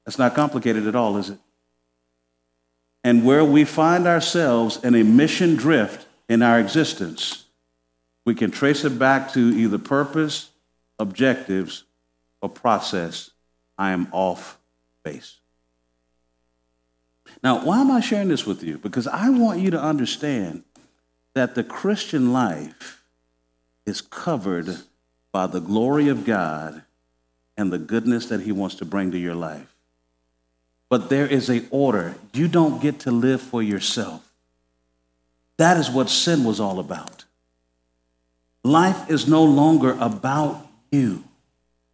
That's not complicated at all, is it? And where we find ourselves in a mission drift in our existence, we can trace it back to either purpose, objectives, or process. I am off base. Now, why am I sharing this with you? Because I want you to understand that the Christian life is covered by the glory of God and the goodness that He wants to bring to your life. But there is a order. You don't get to live for yourself. That is what sin was all about. Life is no longer about you.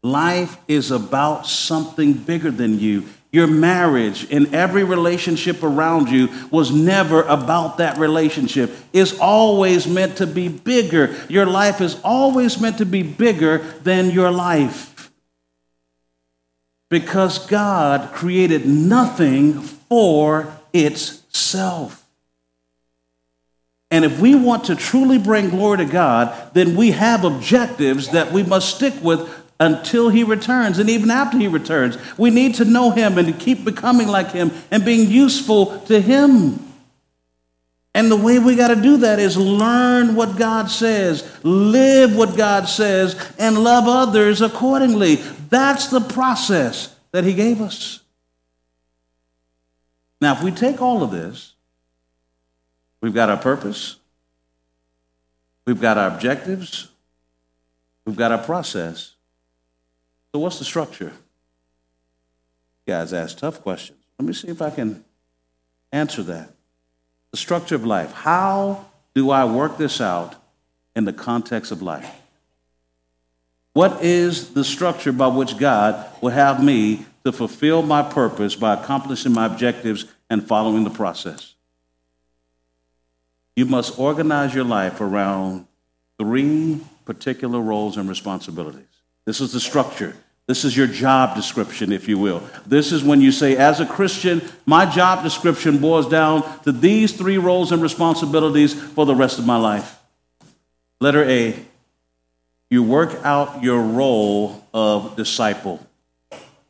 Life is about something bigger than you. Your marriage and every relationship around you was never about that relationship. It's always meant to be bigger. Your life is always meant to be bigger than your life. Because God created nothing for itself. And if we want to truly bring glory to God, then we have objectives that we must stick with until he returns and even after he returns. We need to know him and to keep becoming like him and being useful to him. And the way we got to do that is learn what God says, live what God says, and love others accordingly. That's the process that he gave us. Now, if we take all of this We've got our purpose. We've got our objectives. We've got our process. So, what's the structure? You guys ask tough questions. Let me see if I can answer that. The structure of life. How do I work this out in the context of life? What is the structure by which God will have me to fulfill my purpose by accomplishing my objectives and following the process? You must organize your life around three particular roles and responsibilities. This is the structure. This is your job description, if you will. This is when you say, as a Christian, my job description boils down to these three roles and responsibilities for the rest of my life. Letter A, you work out your role of disciple.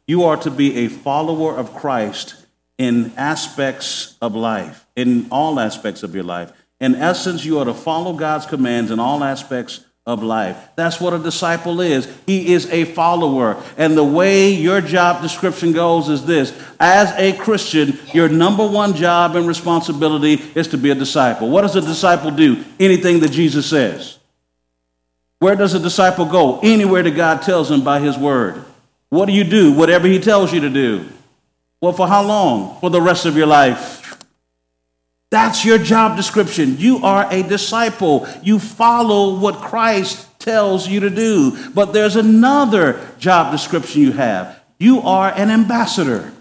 You are to be a follower of Christ in aspects of life, in all aspects of your life. In essence, you are to follow God's commands in all aspects of life. That's what a disciple is. He is a follower. And the way your job description goes is this as a Christian, your number one job and responsibility is to be a disciple. What does a disciple do? Anything that Jesus says. Where does a disciple go? Anywhere that God tells him by his word. What do you do? Whatever he tells you to do. Well, for how long? For the rest of your life. That's your job description. You are a disciple. You follow what Christ tells you to do. But there's another job description you have. You are an ambassador.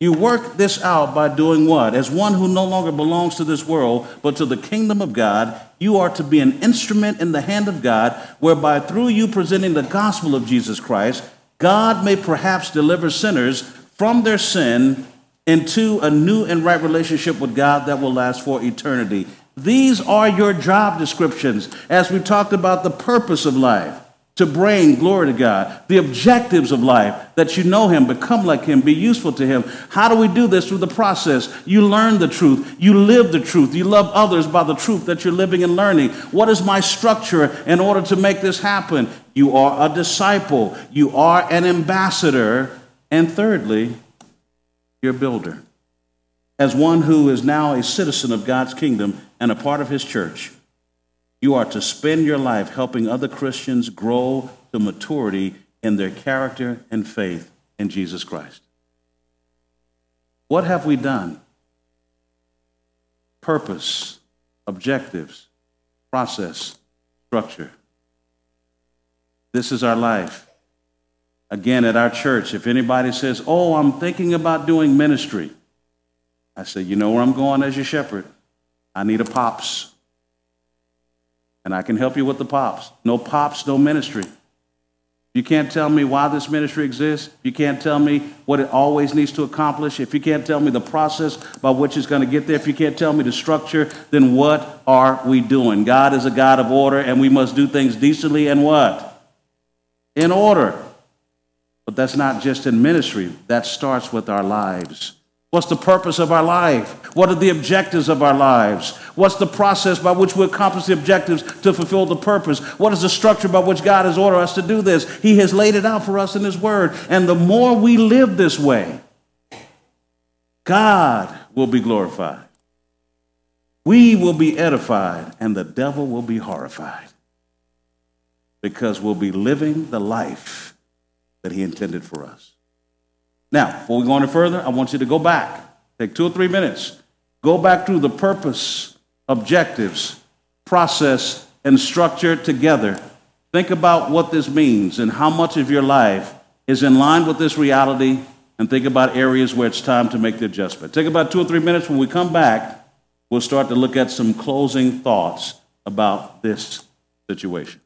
You work this out by doing what? As one who no longer belongs to this world, but to the kingdom of God, you are to be an instrument in the hand of God, whereby through you presenting the gospel of Jesus Christ, God may perhaps deliver sinners from their sin into a new and right relationship with God that will last for eternity. These are your job descriptions as we talked about the purpose of life to bring glory to God, the objectives of life, that you know Him, become like Him, be useful to Him. How do we do this? Through the process. You learn the truth, you live the truth, you love others by the truth that you're living and learning. What is my structure in order to make this happen? You are a disciple, you are an ambassador, and thirdly, you're builder. As one who is now a citizen of God's kingdom and a part of His church, you are to spend your life helping other Christians grow to maturity in their character and faith in Jesus Christ. What have we done? Purpose, objectives, process, structure. This is our life. Again, at our church, if anybody says, Oh, I'm thinking about doing ministry, I say, You know where I'm going as your shepherd? I need a pops and I can help you with the pops. No pops, no ministry. You can't tell me why this ministry exists. You can't tell me what it always needs to accomplish. If you can't tell me the process by which it's going to get there, if you can't tell me the structure, then what are we doing? God is a God of order, and we must do things decently and what? In order. But that's not just in ministry, that starts with our lives. What's the purpose of our life? What are the objectives of our lives? What's the process by which we accomplish the objectives to fulfill the purpose? What is the structure by which God has ordered us to do this? He has laid it out for us in His Word. And the more we live this way, God will be glorified. We will be edified, and the devil will be horrified because we'll be living the life that He intended for us. Now, before we go any further, I want you to go back. Take two or three minutes. Go back through the purpose, objectives, process, and structure together. Think about what this means and how much of your life is in line with this reality, and think about areas where it's time to make the adjustment. Take about two or three minutes. When we come back, we'll start to look at some closing thoughts about this situation.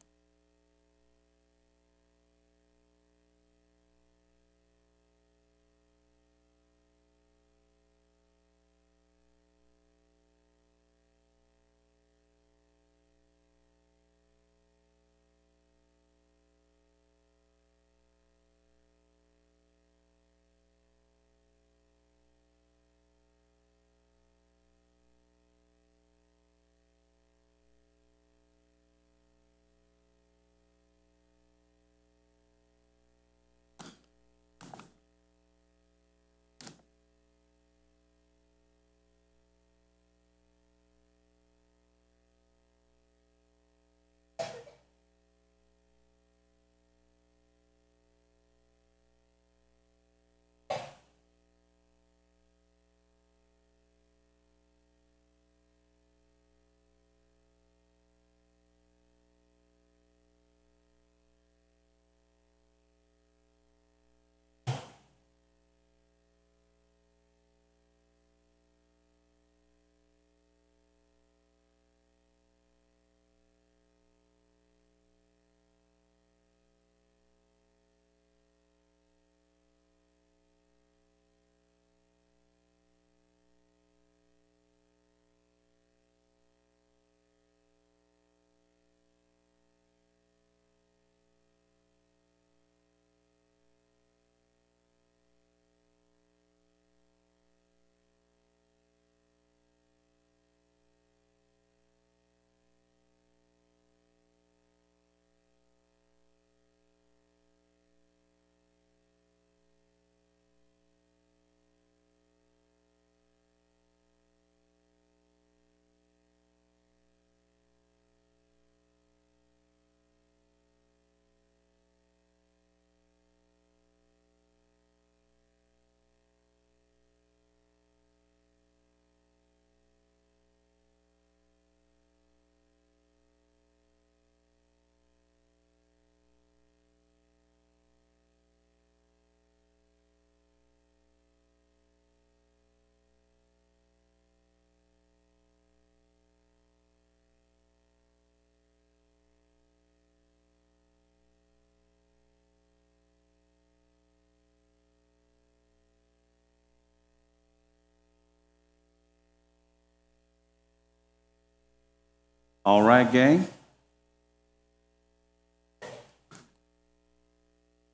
All right, gang.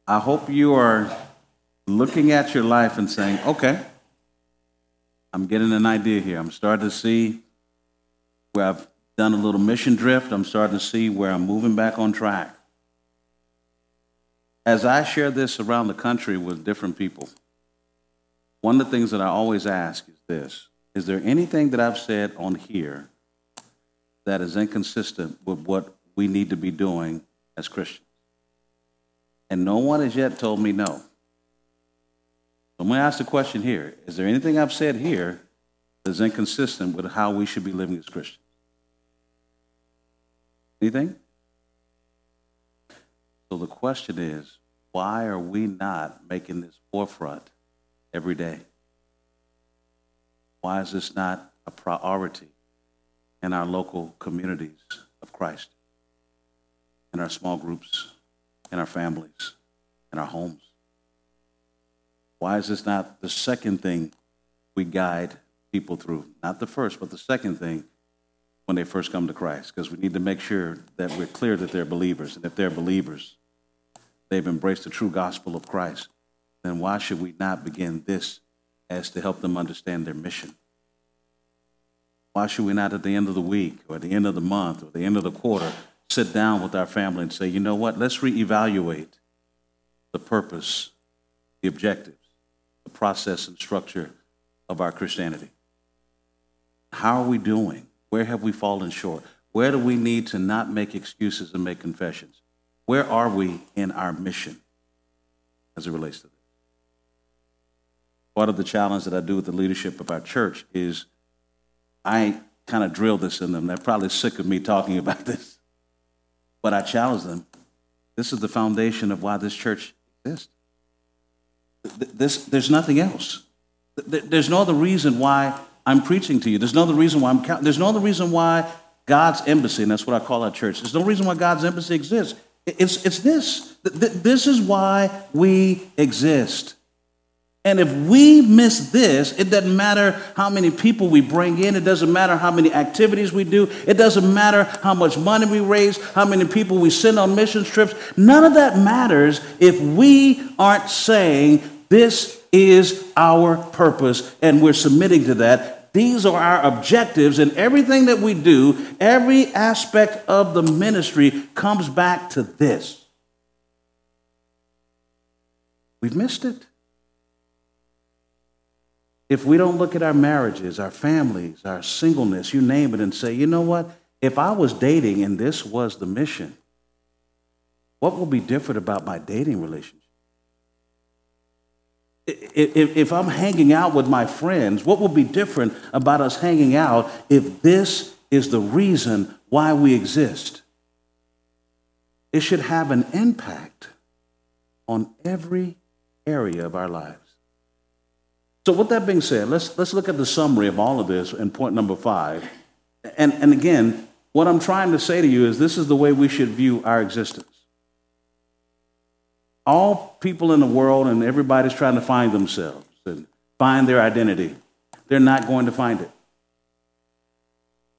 I hope you are looking at your life and saying, okay, I'm getting an idea here. I'm starting to see where I've done a little mission drift. I'm starting to see where I'm moving back on track. As I share this around the country with different people, one of the things that I always ask is this Is there anything that I've said on here that is inconsistent with what we need to be doing as Christians? And no one has yet told me no. So I'm going to ask the question here Is there anything I've said here that's inconsistent with how we should be living as Christians? Anything? So the question is why are we not making this forefront every day? Why is this not a priority in our local communities of Christ, in our small groups, in our families, in our homes? Why is this not the second thing we guide people through? Not the first, but the second thing when they first come to Christ, because we need to make sure that we're clear that they're believers. And if they're believers, they've embraced the true gospel of Christ, then why should we not begin this as to help them understand their mission? Why should we not, at the end of the week, or at the end of the month, or the end of the quarter, sit down with our family and say, you know what, let's reevaluate the purpose, the objectives, the process and structure of our Christianity? How are we doing? Where have we fallen short? Where do we need to not make excuses and make confessions? Where are we in our mission as it relates to this? Part of the challenge that I do with the leadership of our church is I kind of drill this in them. They're probably sick of me talking about this. But I challenge them. This is the foundation of why this church exists. This, there's nothing else. There's no other reason why I'm preaching to you. There's no other reason why I'm. There's no other reason why God's embassy, and that's what I call our church. There's no reason why God's embassy exists. It's, it's this. This is why we exist. And if we miss this, it doesn't matter how many people we bring in, it doesn't matter how many activities we do, it doesn't matter how much money we raise, how many people we send on mission trips. None of that matters if we aren't saying this is our purpose and we're submitting to that. These are our objectives, and everything that we do, every aspect of the ministry comes back to this. We've missed it if we don't look at our marriages, our families, our singleness, you name it, and say, you know what? If I was dating and this was the mission, what will be different about my dating relationship? If, I'm hanging out with my friends, what will be different about us hanging out if this is the reason why we exist? It should have an impact on every area of our lives. So, with that being said, let's, let's look at the summary of all of this in point number five. And, and again, what I'm trying to say to you is this is the way we should view our existence. All people in the world and everybody's trying to find themselves and find their identity. They're not going to find it.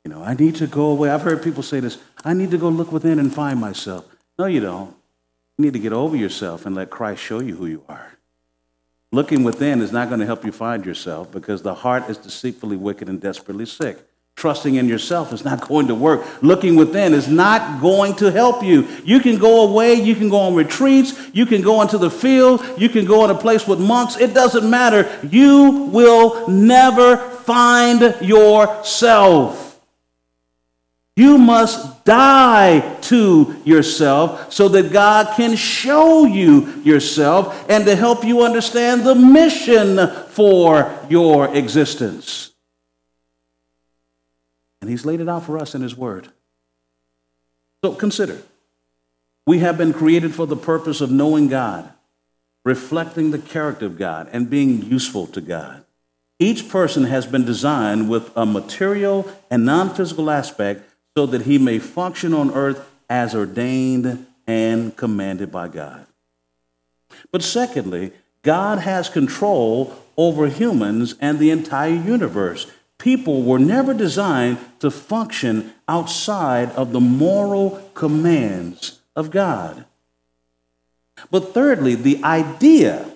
You know, I need to go away. I've heard people say this I need to go look within and find myself. No, you don't. You need to get over yourself and let Christ show you who you are. Looking within is not going to help you find yourself because the heart is deceitfully wicked and desperately sick. Trusting in yourself is not [laughs] going to work. Looking within is not going to help you. You can go away, you can go on retreats, you can go into the field, you can go in a place with monks. It doesn't matter. You will never find yourself. You must die to yourself so that God can show you yourself and to help you understand the mission for your existence. And He's laid it out for us in His Word. So consider we have been created for the purpose of knowing God, reflecting the character of God, and being useful to God. Each person has been designed with a material and non physical aspect so that he may function on earth as ordained and commanded by God. But secondly, God has control over humans and the entire universe. people were never designed to function outside of the moral commands of God. But thirdly, the idea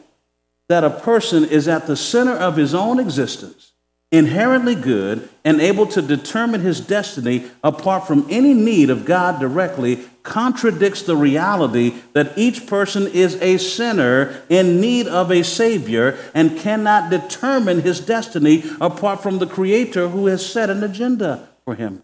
that a person is at the center of his own existence, inherently good, and able to determine his destiny apart from any need of God directly contradicts the reality that each person is a sinner in need of a Savior and cannot determine his destiny apart from the Creator who has set an agenda for him.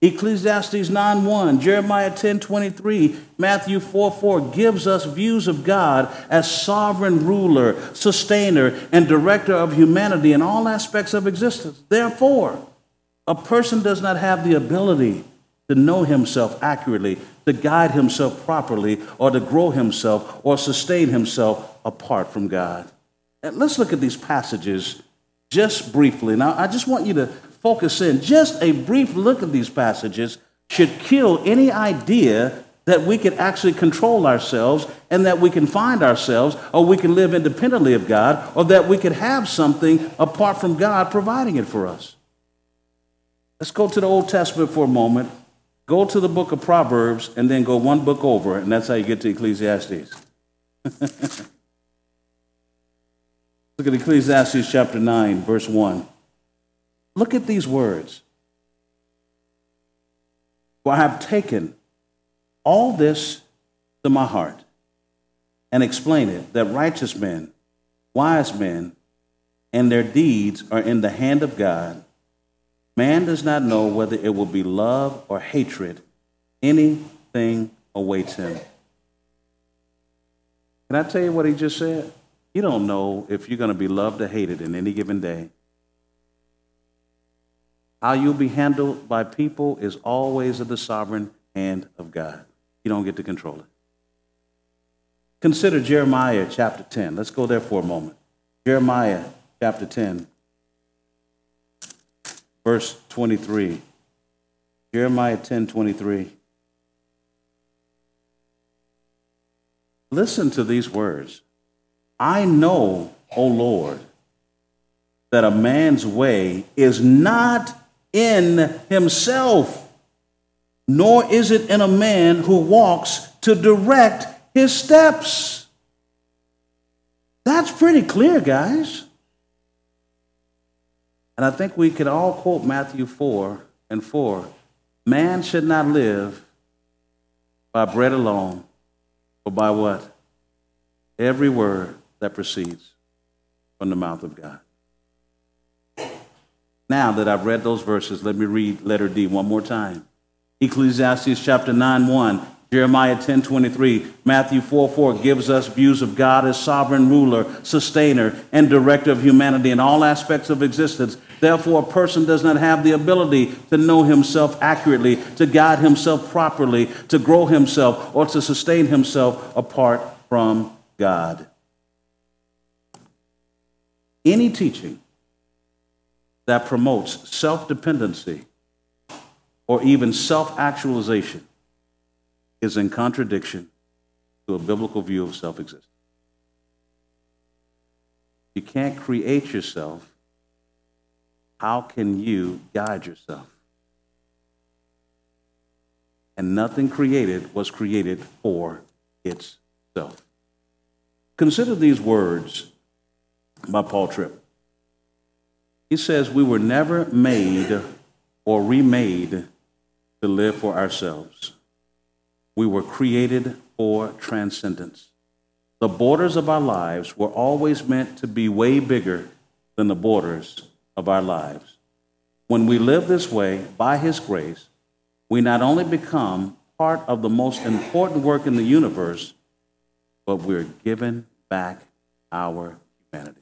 Ecclesiastes 9:1, Jeremiah 10:23, Matthew 4:4 gives us views of God as sovereign ruler, sustainer, and director of humanity in all aspects of existence. Therefore, a person does not have the ability to know himself accurately, to guide himself properly, or to grow himself or sustain himself apart from God. And let's look at these passages just briefly. Now, I just want you to focus in. Just a brief look at these passages should kill any idea that we can actually control ourselves and that we can find ourselves or we can live independently of God or that we could have something apart from God providing it for us. Let's go to the Old Testament for a moment. Go to the book of Proverbs and then go one book over, and that's how you get to Ecclesiastes. [laughs] Look at Ecclesiastes chapter 9, verse 1. Look at these words. For I have taken all this to my heart and explain it that righteous men, wise men, and their deeds are in the hand of God. Man does not know whether it will be love or hatred. Anything awaits him. Can I tell you what he just said? You don't know if you're going to be loved or hated in any given day. How you'll be handled by people is always of the sovereign hand of God. You don't get to control it. Consider Jeremiah chapter 10. Let's go there for a moment. Jeremiah chapter 10, verse 23. Jeremiah 10 23. Listen to these words I know, O Lord, that a man's way is not in himself, nor is it in a man who walks to direct his steps. That's pretty clear, guys. And I think we could all quote Matthew 4 and 4. Man should not live by bread alone, but by what? Every word that proceeds from the mouth of God. Now that I've read those verses, let me read letter D one more time. Ecclesiastes chapter 9 1, Jeremiah 10 23, Matthew 4 4 gives us views of God as sovereign ruler, sustainer, and director of humanity in all aspects of existence. Therefore, a person does not have the ability to know himself accurately, to guide himself properly, to grow himself, or to sustain himself apart from God. Any teaching that promotes self dependency or even self actualization is in contradiction to a biblical view of self existence. You can't create yourself. How can you guide yourself? And nothing created was created for itself. Consider these words by Paul Tripp. He says we were never made or remade to live for ourselves. We were created for transcendence. The borders of our lives were always meant to be way bigger than the borders of our lives. When we live this way, by His grace, we not only become part of the most important work in the universe, but we're given back our humanity.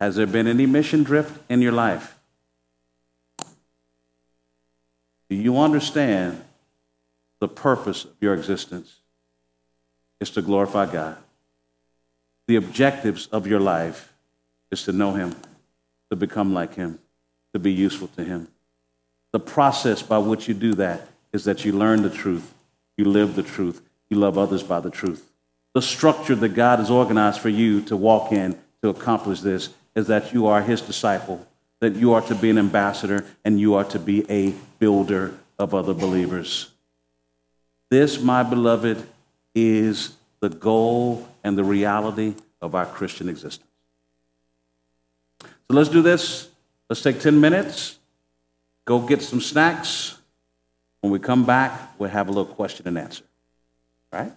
Has there been any mission drift in your life? Do you understand the purpose of your existence is to glorify God? The objectives of your life is to know Him, to become like Him, to be useful to Him. The process by which you do that is that you learn the truth, you live the truth, you love others by the truth. The structure that God has organized for you to walk in to accomplish this is that you are his disciple, that you are to be an ambassador, and you are to be a builder of other believers. This, my beloved, is the goal and the reality of our Christian existence. So let's do this. Let's take 10 minutes, go get some snacks. When we come back, we'll have a little question and answer. Right?